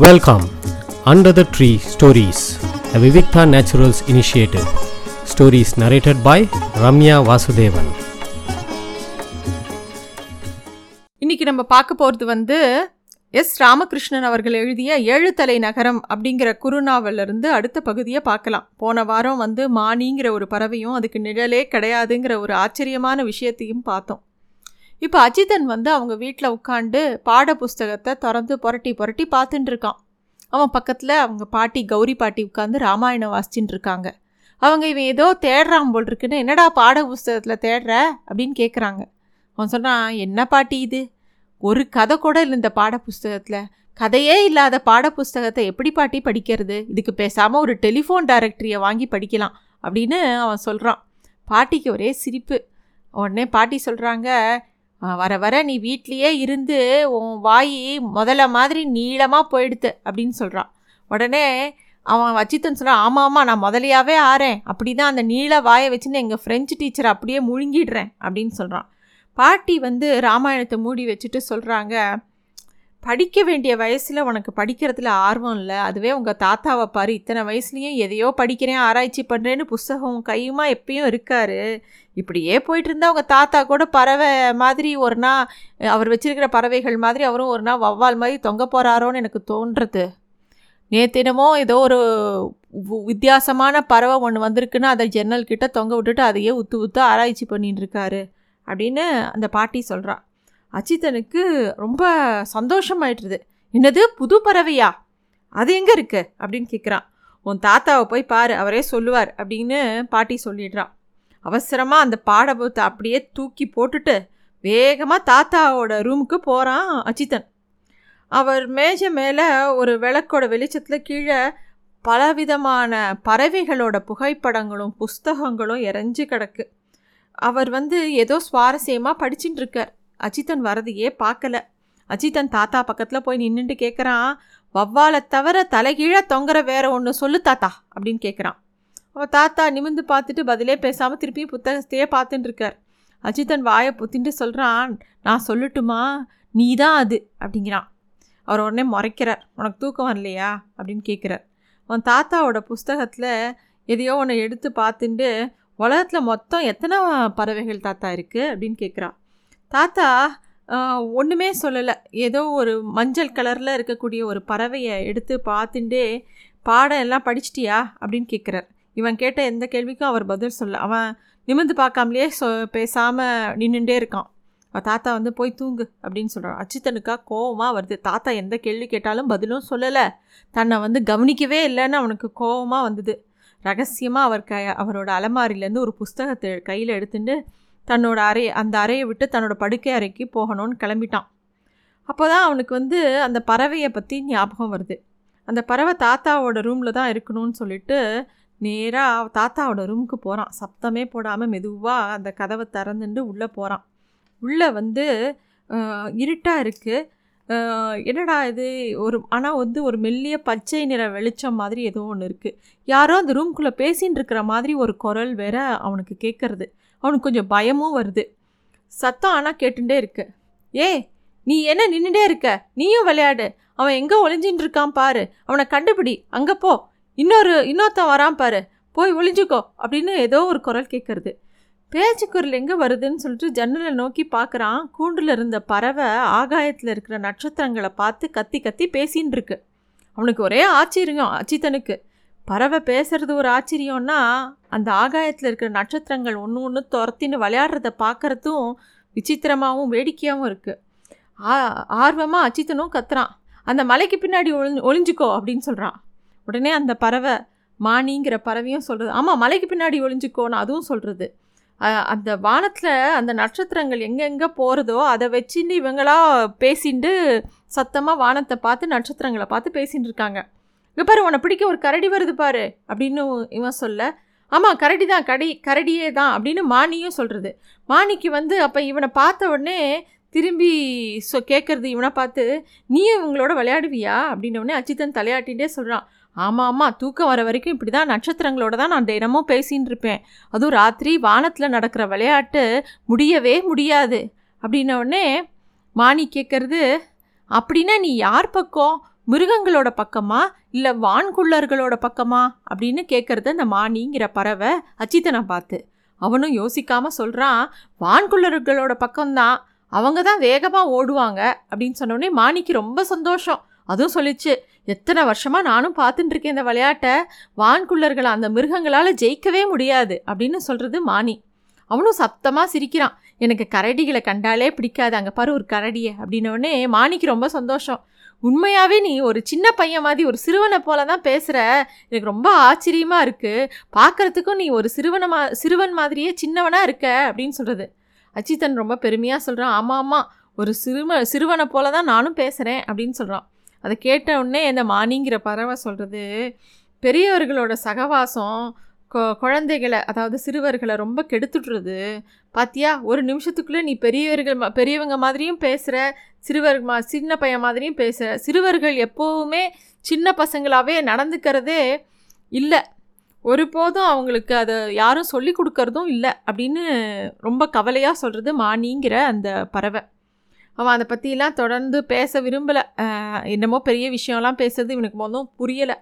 Welcome under the tree stories a Vivikta naturals initiative Stories narrated by Ramya Vasudevan இன்னைக்கு நம்ம பார்க்க போகிறது வந்து எஸ். ராமகிருஷ்ணன் அவர்கள் எழுதிய ஏழு தலை நகரம் அப்படிங்கிற குறுநாவலிருந்து அடுத்த பகுதியை பார்க்கலாம். போன வாரம் வந்து மானிங்கிற ஒரு பறவையும் அதுக்கு நிழலே கிடையாதுங்கிற ஒரு ஆச்சரியமான விஷயத்தையும் பார்த்தோம். இப்போ அஜிதன் வந்து அவங்க வீட்டில் உட்காந்து பாட புஸ்தகத்தை திறந்து புரட்டி புரட்டி பார்த்துட்டு இருக்கான். அவன் பக்கத்தில் அவங்க பாட்டி கௌரி பாட்டி உட்காந்து ராமாயணம் வாசிச்சுட்டு இருக்காங்க. அவங்க இவன் ஏதோ தேடுறான் போல் இருக்குன்னு என்னடா பாட புஸ்தகத்தில் தேடுற? அப்படின்னு கேட்குறாங்க அவன் சொல்கிறான் என்ன பாட்டி இது? ஒரு கதை கூட இல்லை இந்த பாட புஸ்தகத்தில். கதையே இல்லாத பாட புஸ்தகத்தை எப்படி பாட்டி படிக்கிறது? இதுக்கு பேசாமல் ஒரு டெலிஃபோன் டைரக்டரியை வாங்கி படிக்கலாம். அப்படின்னு அவன் சொல்கிறான் பாட்டிக்கு ஒரே சிரிப்பு. உடனே பாட்டி சொல்கிறாங்க வர வர நீ வீட்லேயே இருந்து உன் வாய் முதல்ல மாதிரி நீளமாக போயிடுத்து அப்படின்னு சொல்கிறான் உடனே அவன் வச்சித்தன் சொல்கிறான் ஆமாம் ஆமாம் நான் முதலியாவே ஆறேன். அப்படி தான் அந்த நீள வாயை வச்சுன்னு எங்கள் ஃப்ரெஞ்சு டீச்சர் அப்படியே முழுங்கிடுறேன். அப்படின்னு சொல்கிறான் பாட்டி வந்து ராமாயணத்தை மூடி வச்சுட்டு சொல்கிறாங்க படிக்க வேண்டிய வயசில் உனக்கு படிக்கிறதுல ஆர்வம் இல்லை. அதுவே உங்கள் தாத்தாவை பாரு இத்தனை வயசுலேயும் எதையோ படிக்கிறேன் ஆராய்ச்சி பண்ணுறேன்னு புஸ்தகம் கையுமா எப்பயும் இருக்காரு. இப்படியே போயிட்டு இருந்தால் உங்கள் தாத்தா கூட பறவை மாதிரி ஒரு நாள் அவர் வச்சுருக்கிற பறவைகள் மாதிரி அவரும் ஒரு நாள் வவ்வால் மாதிரி தொங்க போகிறாரோன்னு எனக்கு தோன்றுறது. நேத்தினமோ ஏதோ ஒரு வித்தியாசமான பறவை ஒன்று வந்திருக்குன்னா அதை ஜன்னல் கிட்ட தொங்க விட்டுட்டு அதையே உத்து உத்து ஆராய்ச்சி பண்ணிட்டு இருக்காரு அப்படின்னு அந்த பாட்டி சொல்கிறான் அஜித்தனுக்கு ரொம்ப சந்தோஷமாயிட்டுருது என்னது? புது பறவையா? அது எங்கே இருக்கு? அப்படின்னு கேட்குறான் உன் தாத்தாவை போய் பாரு அவரே சொல்லுவார் அப்படின்னு பாட்டி சொல்லிடுறான். அவசரமாக அந்த பாடபுத்தை அப்படியே தூக்கி போட்டுட்டு வேகமாக தாத்தாவோட ரூமுக்கு போகிறான் அஜித்தன். அவர் மேஜை மேலே ஒரு விளக்கோட வெளிச்சத்தில் கீழே பலவிதமான பறவைகளோட புகைப்படங்களும் புஸ்தகங்களும் இறஞ்சி கிடக்கு. அவர் வந்து ஏதோ சுவாரஸ்யமாக படிச்சுட்டுருக்கார் அஜித்தன் வரதையே பார்க்கல. அஜித்தன் தாத்தா பக்கத்தில் போய் நின்றுட்டு கேட்குறான் வவ்வாலை தவிர தலைகீழ தொங்குற வேற ஒன்று சொல்லு தாத்தா அப்படின்னு கேட்குறான் அவன் தாத்தா நிமிந்து பார்த்துட்டு பதிலே பேசாமல் திருப்பி புத்தகத்தையே பார்த்துட்டு இருக்கார். அஜித்தன் வாயை புத்தின்ட்டு சொல்கிறான் நான் சொல்லட்டுமா? நீ தான் அது அப்படிங்கிறான். அவர் உடனே முறைக்கிறார் உனக்கு தூக்கம் வரலையா? அப்படின்னு கேட்குறார் உன் தாத்தாவோட புஸ்தகத்தில் எதையோ ஒன்று எடுத்து பார்த்துட்டு உலகத்தில் மொத்தம் எத்தனை பறவைகள் தாத்தா இருக்குது அப்படின்னு கேட்குறான் தாத்தா ஒன்றுமே சொல்லலை. ஏதோ ஒரு மஞ்சள் கலரில் இருக்கக்கூடிய ஒரு பறவையை எடுத்து பார்த்துட்டே பாடம் எல்லாம் படிச்சிட்டியா? அப்படின்னு கேட்குறார் இவன் கேட்ட எந்த கேள்விக்கும் அவர் பதில் சொல்ல அவன் நிமிர்ந்து பார்க்காமலேயே சொ பேசாமல் நின்றுட்டே இருக்கான். அவன் தாத்தா வந்து போய் தூங்கு அப்படின்னு சொல்கிறான் அச்சித்தனுக்கா கோவமாக வருது. தாத்தா எந்த கேள்வி கேட்டாலும் பதிலும் சொல்லலை. தன்னை வந்து கவனிக்கவே இல்லைன்னு அவனுக்கு கோவமாக வந்தது. ரகசியமாக அவர் க அவரோட அலமாரிலேருந்து ஒரு புஸ்தகத்தை கையில் எடுத்துட்டு தன்னோட அறை அந்த அறையை விட்டு தன்னோட படுக்கை அறைக்கு போகணும்னு கிளம்பிட்டான். அப்போ தான் அவனுக்கு வந்து அந்த பறவையை பற்றி ஞாபகம் வருது. அந்த பறவை தாத்தாவோட ரூமில் தான் இருக்கணும்னு சொல்லிட்டு நேராக தாத்தாவோட ரூமுக்கு போகிறான் சப்தமே போடாமல் மெதுவாக அந்த கதவை திறந்துட்டு உள்ளே போகிறான் உள்ளே வந்து இருட்டாக இருக்குது என்னடா இது? ஒரு ஆனால் வந்து ஒரு மெல்லிய பச்சை நிற வெளிச்சம் மாதிரி ஏதோ ஒன்று இருக்குது யாரோ அந்த ரூம்குள்ளே பேசின்னு இருக்கிற மாதிரி ஒரு குரல் வேற அவனுக்கு கேட்குறது அவனுக்கு கொஞ்சம் பயமும் வருது. சத்தம் ஆனால் கேட்டுட்டே இருக்கு. ஏ நீ என்ன நின்றுட்டே இருக்க? நீயும் விளையாடு. அவன் எங்கே ஒளிஞ்சின்னு இருக்கான் பாரு. அவனை கண்டுபிடி. அங்கே போ. இன்னொரு இன்னொருத்தன் வரான் பாரு. போய் ஒளிஞ்சுக்கோ. அப்படின்னு ஏதோ ஒரு குரல் கேட்குறது பேச்சு எங்கே வருதுன்னு சொல்லிட்டு ஜன்னலை நோக்கி பார்க்குறான். கூண்டில் இருந்த பறவை ஆகாயத்தில் இருக்கிற நட்சத்திரங்களை பார்த்து கத்தி கத்தி பேசின்னு இருக்கு. அவனுக்கு ஒரே ஆச்சரியம் அச்சித்தனுக்கு. பறவை பேசுறது ஒரு ஆச்சரியம்னா அந்த ஆகாயத்தில் இருக்கிற நட்சத்திரங்கள் ஒன்று ஒன்று துரத்தின்னு விளையாடுறத பார்க்குறதும் விசித்திரமாகவும் வேடிக்கையாகவும் இருக்குது ஆ ஆர்வமாக அச்சித்தனும் கத்துறான். அந்த மலைக்கு பின்னாடி ஒளி ஒளிஞ்சுக்கோ அப்படின்னு சொல்கிறான் உடனே அந்த பறவை மானிங்கிற பறவையும் சொல்கிறது ஆமாம் மலைக்கு பின்னாடி ஒளிஞ்சுக்கோன்னு அதுவும் சொல்கிறது அந்த வானத்தில் அந்த நட்சத்திரங்கள் எங்கெங்கே போகிறதோ அதை வச்சுட்டு இவங்களா பேசிட்டு சத்தமாக வானத்தை பார்த்து நட்சத்திரங்களை பார்த்து பேசிகிட்டு இருக்காங்க. இங்கே பாரு உன்னை பிடிக்க ஒரு கரடி வருது பாரு அப்படின்னு இவன் சொல்ல ஆமாம் கரடி தான் கடி கரடியே தான் அப்படின்னு மானியும் சொல்கிறது மானிக்கு வந்து அப்போ இவனை பார்த்த உடனே திரும்பி சொ கேட்குறது இவனை பார்த்து நீயும் இவங்களோட விளையாடுவியா? அப்படின்ன அச்சித்தன் தலையாட்டிகிட்டே சொல்கிறான் ஆமாம் ஆமாம் தூக்கம் வர வரைக்கும் இப்படி தான் நட்சத்திரங்களோட தான் நான் தினமும் பேசின்னு இருப்பேன். அதுவும் ராத்திரி வானத்தில் நடக்கிற விளையாட்டு முடியவே முடியாது. அப்படின்னோடனே மாணி மானி கேட்குறது அப்படின்னா நீ யார் பக்கம்? மிருகங்களோட பக்கமா? இல்லை வான்குள்ளர்களோட பக்கமா? அப்படின்னு கேட்குறது அந்த மானிங்கிற பறவை அச்சித்தனை பார்த்து. அவனும் யோசிக்காமல் சொல்கிறான் வான்குள்ளர்களோட பக்கம்தான். அவங்க தான் வேகமாக ஓடுவாங்க. அப்படின்னு சொன்னோடனே மாணிக்கு ரொம்ப சந்தோஷம். அதுவும் சொல்லிச்சு எத்தனை வருஷமாக நானும் பார்த்துட்டுருக்கேன் இந்த விளையாட்டை. வான்குள்ளர்களை அந்த மிருகங்களால் ஜெயிக்கவே முடியாது அப்படின்னு சொல்கிறது மானி. அவனும் சத்தமாக சிரிக்கிறான். எனக்கு கரடிகளை கண்டாலே பிடிக்காது அங்கே பாரு ஒரு கரடியை அப்படின்னோடனே மாணிக்கு ரொம்ப சந்தோஷம். உண்மையாகவே நீ ஒரு சின்ன பையன் மாதிரி ஒரு சிறுவனை போல தான் பேசுகிற எனக்கு ரொம்ப ஆச்சரியமாக இருக்குது பார்க்குறதுக்கும் நீ ஒரு சிறுவனை மா சிறுவன் மாதிரியே சின்னவனாக இருக்க அப்படின்னு சொல்கிறது அச்சித்தன் ரொம்ப பெருமையாக சொல்கிறான் ஆமாம் ஆமாம் ஒரு சிறுவ சிறுவனை போல தான் நானும் பேசுகிறேன் அப்படின்னு சொல்கிறான் அதை கேட்ட உடனே இந்த மானிங்கிற பறவை சொல்கிறது பெரியவர்களோட சகவாசம் கொ குழந்தைகளை அதாவது சிறுவர்களை ரொம்ப கெடுத்துட்றது பாத்தியா? ஒரு நிமிஷத்துக்குள்ளே நீ பெரியவர்கள் பெரியவங்க மாதிரியும் பேசுகிற சிறுவர் மா சின்ன பையன் மாதிரியும் பேசுகிற சிறுவர்கள் எப்போவுமே சின்ன பசங்களாகவே நடந்துக்கிறதே இல்லை. ஒருபோதும் அவங்களுக்கு அதை யாரும் சொல்லி கொடுக்கறதும் இல்லை. அப்படின்னு ரொம்ப கவலையாக சொல்கிறது மானிங்கிற அந்த பறவை. அவன் அதை பற்றிலாம் தொடர்ந்து பேச விரும்பலை. என்னமோ பெரிய விஷயம்லாம் பேசுறது இவனுக்கு மொதல் புரியலை.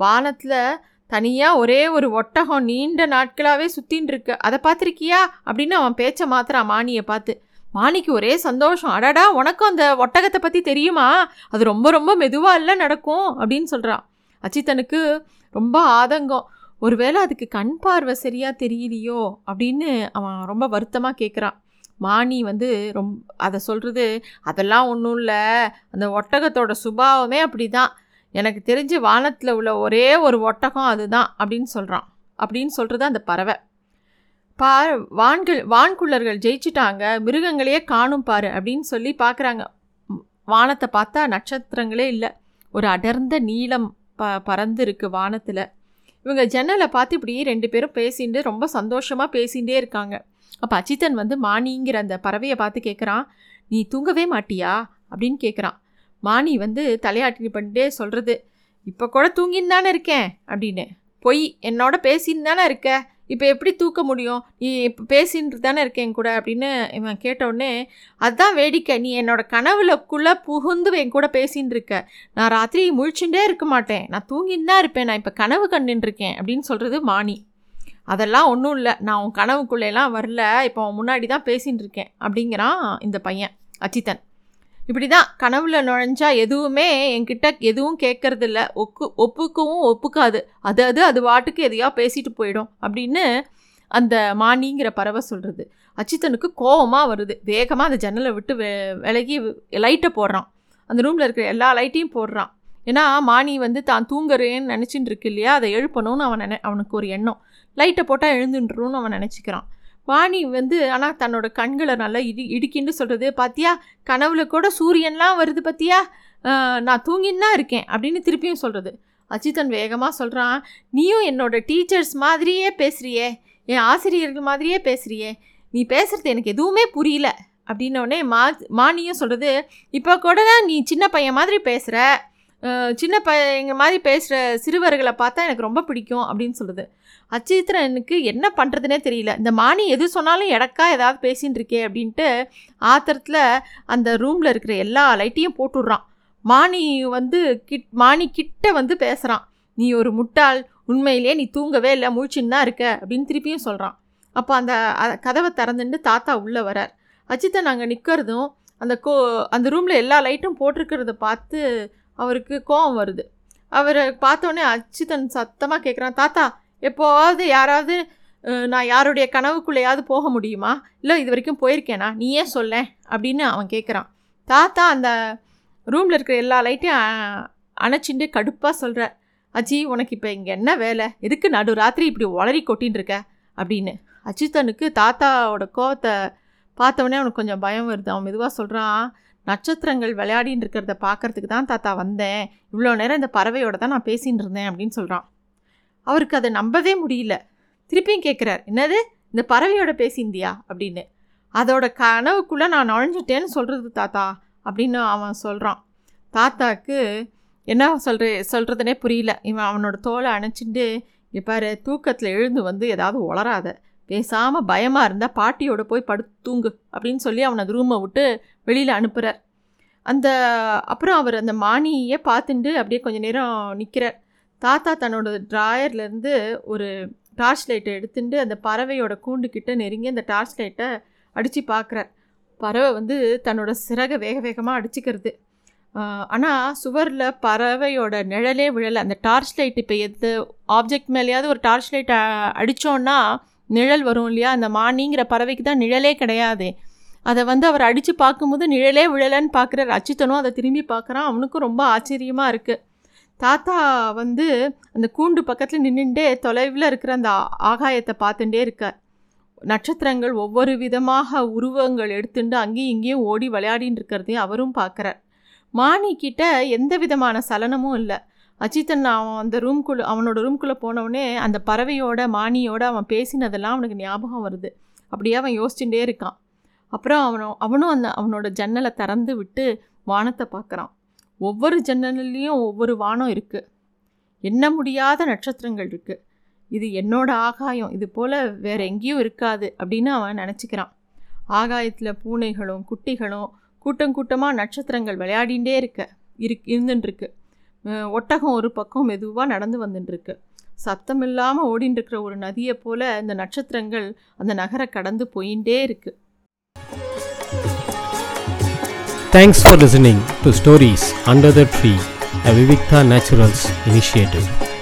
வானத்தில் தனியாக ஒரே ஒரு ஒட்டகம் நீண்ட நாட்களாகவே சுற்றின்னு இருக்கு. அதை பார்த்துருக்கியா அப்படின்னு அவன் பேச்சை மாத்திரான் மானியை பார்த்து மானிக்கு ஒரே சந்தோஷம். அடடா உனக்கும் அந்த ஒட்டகத்தை பற்றி தெரியுமா? அது ரொம்ப ரொம்ப மெதுவாக இல்லை நடக்கும் அப்படின்னு சொல்கிறான் அச்சித்தனுக்கு ரொம்ப ஆதங்கம். ஒருவேளை அதுக்கு கண் பார்வை சரியாக தெரியலையோ அப்படின்னு அவன் ரொம்ப வருத்தமாக கேட்குறான் மானி வந்து ரொம் அதை சொல்கிறது அதெல்லாம் ஒன்றும் இல்லை. அந்த ஒட்டகத்தோட சுபாவமே அப்படி தான் எனக்கு தெரிஞ்சு வானத்தில் உள்ள ஒரே ஒரு ஒட்டகம் அதுதான் அப்படின்னு சொல்கிறான் அப்படின்னு சொல்கிறது அந்த பறவை. பா வான்கள் வான்குள்ளர்கள் ஜெயிச்சிட்டாங்க. மிருகங்களையே காணும் பாரு அப்படின்னு சொல்லி பார்க்குறாங்க வானத்தை பார்த்தா நட்சத்திரங்களே இல்லை. ஒரு அடர்ந்த நீளம் ப பறந்து இருக்குது வானத்தில். இவங்க ஜன்னலை பார்த்து இப்படி ரெண்டு பேரும் பேசிட்டு ரொம்ப சந்தோஷமாக பேசிகிட்டே இருக்காங்க. அப்போ அச்சித்தன் வந்து மானிங்கிற அந்த பறவையை பார்த்து கேட்குறான் நீ தூங்கவே மாட்டியா? அப்படின்னு கேட்குறான் மானி வந்து தலையாட்டி பண்ணிட்டே சொல்கிறது இப்போ கூட தூங்கின்னு தானே இருக்கேன் அப்படின்னு. பொய் என்னோட பேசின்னு தானே இருக்க இப்போ எப்படி தூக்க முடியும்? நீ இப்போ பேசின்னு தானே இருக்கேன் கூட அப்படின்னு இவன் கேட்டவுடனே அதுதான் வேடிக்கை நீ என்னோட கனவுலக்குள்ளே புகுந்து என் கூட பேசின்னு இருக்க. நான் ராத்திரி முழிச்சுட்டே இருக்க மாட்டேன். நான் தூங்கின்னு தான் இருப்பேன். நான் இப்போ கனவு கண்டுன்னு இருக்கேன் அப்படின்னு சொல்கிறது மானி அதெல்லாம் ஒன்றும் இல்லை. நான் உன் கனவுக்குள்ளேலாம் வரல. இப்போ முன்னாடி தான் பேசின்னு இருக்கேன் அப்படிங்கிறான் இந்த பையன் அச்சித்தன். இப்படி தான் கனவுல நுழைஞ்சா எதுவுமே என்கிட்ட எதுவும் கேட்கறதில்ல ஒக்கு ஒப்புக்கவும் ஒப்புக்காது. அது அது அது வாட்டுக்கு எதையா பேசிட்டு போயிடும் அப்படின்னு அந்த மானிங்கிற பறவை சொல்கிறது அச்சித்தனுக்கு கோவமாக வருது. வேகமாக அந்த ஜன்னலை விட்டு வெ விலகி லைட்டை போடுறான். அந்த ரூமில் இருக்கிற எல்லா லைட்டையும் போடுறான். ஏன்னா மானி வந்து தான் தூங்குறேன்னு நினச்சிட்டு இருக்கு இல்லையா? அதை எழுப்பணும்னு அவன் நினை அவனுக்கு ஒரு எண்ணம். லைட்டை போட்டால் எழுந்துன்றணும்னு அவன் நினச்சிக்கிறான். வாணி வந்து ஆனால் தன்னோட கண்களை நல்லா இடி இடிக்கின்னு சொல்கிறது பார்த்தியா கனவுல கூட சூரியன்லாம் வருது பார்த்தியா நான் தூங்கின்னு தான் இருக்கேன் அப்படின்னு திருப்பியும் சொல்கிறது அச்சித்தன் வேகமாக சொல்கிறான் நீயும் என்னோட டீச்சர்ஸ் மாதிரியே பேசுகிறியே என் ஆசிரியர்கள் மாதிரியே பேசுகிறியே நீ பேசுகிறது எனக்கு எதுவுமே புரியல அப்படின்னோடனே மா மானியும் சொல்கிறது இப்போ கூட தான் நீ சின்ன பையன் மாதிரி பேசுகிற சின்ன பையங்க மாதிரி பேசுகிற சிறுவர்களை பார்த்தா எனக்கு ரொம்ப பிடிக்கும் அப்படின்னு சொல்லுது. அச்சித்திரனுக்கு என்ன பண்ணுறதுனே தெரியல. இந்த மானி எது சொன்னாலும் எடக்கா ஏதாவது பேசின்னு இருக்கே அப்படின்ட்டு ஆத்திரத்தில் அந்த ரூமில் இருக்கிற எல்லா லைட்டையும் போட்டுடுறான். மானி வந்து கிட் மானி கிட்ட வந்து பேசுகிறான் நீ ஒரு முட்டாள். உண்மையிலேயே நீ தூங்கவே இல்லை. முழிச்சின்னு தான் இருக்க. அப்படின்னு திருப்பியும் சொல்கிறான் அப்போ அந்த கதவை திறந்துட்டு தாத்தா உள்ளே வரார் அச்சித்தன் அங்கே நிற்கிறதும் அந்த கோ அந்த ரூமில் எல்லா லைட்டும் போட்டிருக்கிறத பார்த்து அவருக்கு கோவம் வருது. அவரை பார்த்தோன்னே அச்சுத்தன் சத்தமாக கேட்குறான் தாத்தா எப்போவாவது யாராவது நான் யாருடைய கனவுக்குள்ளேயாவது போக முடியுமா? இல்லை இது வரைக்கும் போயிருக்கேனா? நீ ஏன் சொல்லேன் அப்படின்னு அவன் கேட்குறான் தாத்தா அந்த ரூமில் இருக்கிற எல்லா லைட்டையும் அ- அணைச்சிட்டு கடுப்பாக சொல்கிறார் அஜி உனக்கு இப்போ இங்கே என்ன வேலை? எதுக்கு நடு ராத்திரி இப்படி உளறி கொட்டின்னு இருக்க? அப்படின்னு. அச்சுத்தனுக்கு தாத்தாவோட கோவத்தை பார்த்தவொடனே அவனுக்கு கொஞ்சம் பயம் வருது. அவன் மெதுவாக சொல்கிறான் நட்சத்திரங்கள் விளையாடின்னு இருக்கிறத பார்க்கறதுக்கு தான் தாத்தா வந்தேன். இவ்வளோ நேரம் இந்த பறவையோட தான் நான் பேசின்னு இருந்தேன் அப்படின்னு சொல்கிறான் அவருக்கு அதை நம்பவே முடியல. திருப்பியும் கேட்குறார் என்னது? இந்த பறவையோட பேசியிருந்தியா? அப்படின்னு. அதோட கனவுக்குள்ளே நான் நுழைஞ்சிட்டேன்னு சொல்கிறது தாத்தா அப்படின்னு அவன் சொல்கிறான் தாத்தாக்கு என்ன சொல்கிற சொல்கிறதுனே புரியல. இவன் அவனோட தோலை அணைச்சிட்டு இப்பாரு தூக்கத்தில் எழுந்து வந்து ஏதாவது உளராத பேசாமல் பயமாக இருந்தால் பாட்டியோட போய் படு தூங்கு அப்படின்னு சொல்லி அவனை ரூமை விட்டு வெளியில் அனுப்புகிறார் அந்த அப்புறம் அவர் அந்த மானியை பார்த்துட்டு அப்படியே கொஞ்சம் நேரம் நிற்கிறார் தாத்தா தன்னோட ட்ராயர்லேருந்து ஒரு டார்ச் லைட்டை எடுத்துட்டு அந்த பறவையோட கூண்டுக்கிட்ட நெருங்கி அந்த டார்ச் லைட்டை அடித்து பார்க்குறார். பறவை வந்து தன்னோட சிறகை வேக வேகமாக அடிச்சுக்கிறது. ஆனால் சுவரில் பறவையோட நிழலே விழலை. அந்த டார்ச் லைட் இப்போ எந்த ஆப்ஜெக்ட் மேலேயாவது ஒரு டார்ச் லைட்டை அடித்தோன்னா நிழல் வரும் இல்லையா? அந்த மானிங்கிற பறவைக்கு தான் நிழலே கிடையாது. அதை வந்து அவர் அடித்து பார்க்கும்போது நிழலே விழலைன்னு பார்க்குறாரு. அச்சுத்தனும் அதை திரும்பி பார்க்குறான். அவனுக்கும் ரொம்ப ஆச்சரியமாக இருக்குது தாத்தா வந்து அந்த கூண்டு பக்கத்தில் நின்றுட்டே தொலைவில் இருக்கிற அந்த ஆகாயத்தை பார்த்துட்டே இருக்கார். நட்சத்திரங்கள் ஒவ்வொரு விதமாக உருவங்கள் எடுத்துட்டு அங்கேயும் இங்கேயும் ஓடி விளையாடின்னு இருக்கிறதையும் அவரும் பார்க்குறார். மானி கிட்ட எந்த விதமான சலனமும் இல்லை. அஜித்தன் அவன் அந்த ரூம்குள்ளே அவனோட ரூம்குள்ளே போனவுடனே அந்த பறவையோட மானியோட அவன் பேசினதெல்லாம் அவனுக்கு ஞாபகம் வருது. அப்படியே அவன் யோசிச்சுட்டே இருக்கான். அப்புறம் அவனும் அவனும் அந்த அவனோட ஜன்னலை திறந்து விட்டு வானத்தை பார்க்குறான். ஒவ்வொரு ஜன்னல்லையும் ஒவ்வொரு வானம் இருக்குது எண்ண முடியாத நட்சத்திரங்கள் இருக்குது இது என்னோட ஆகாயம். இது போல் வேற எங்கேயும் இருக்காது அப்படின்னு அவன் நினச்சிக்கிறான். ஆகாயத்தில் பூனைகளும் குட்டிகளும் கூட்டம் கூட்டமாக நட்சத்திரங்கள் விளையாடிகிட்டே இருக்க இருக் இருந்துட்டுருக்கு ஒட்டகம் ஒரு பக்கம் மெதுவாக நடந்து வந்துட்டுருக்கு சத்தம் இல்லாமல் ஓடின்னு ஒரு நதியை போல் இந்த நட்சத்திரங்கள் அந்த நகரை கடந்து போயிட்டே இருக்கு. Thanks for listening to stories under the tree a Vivikta naturals initiative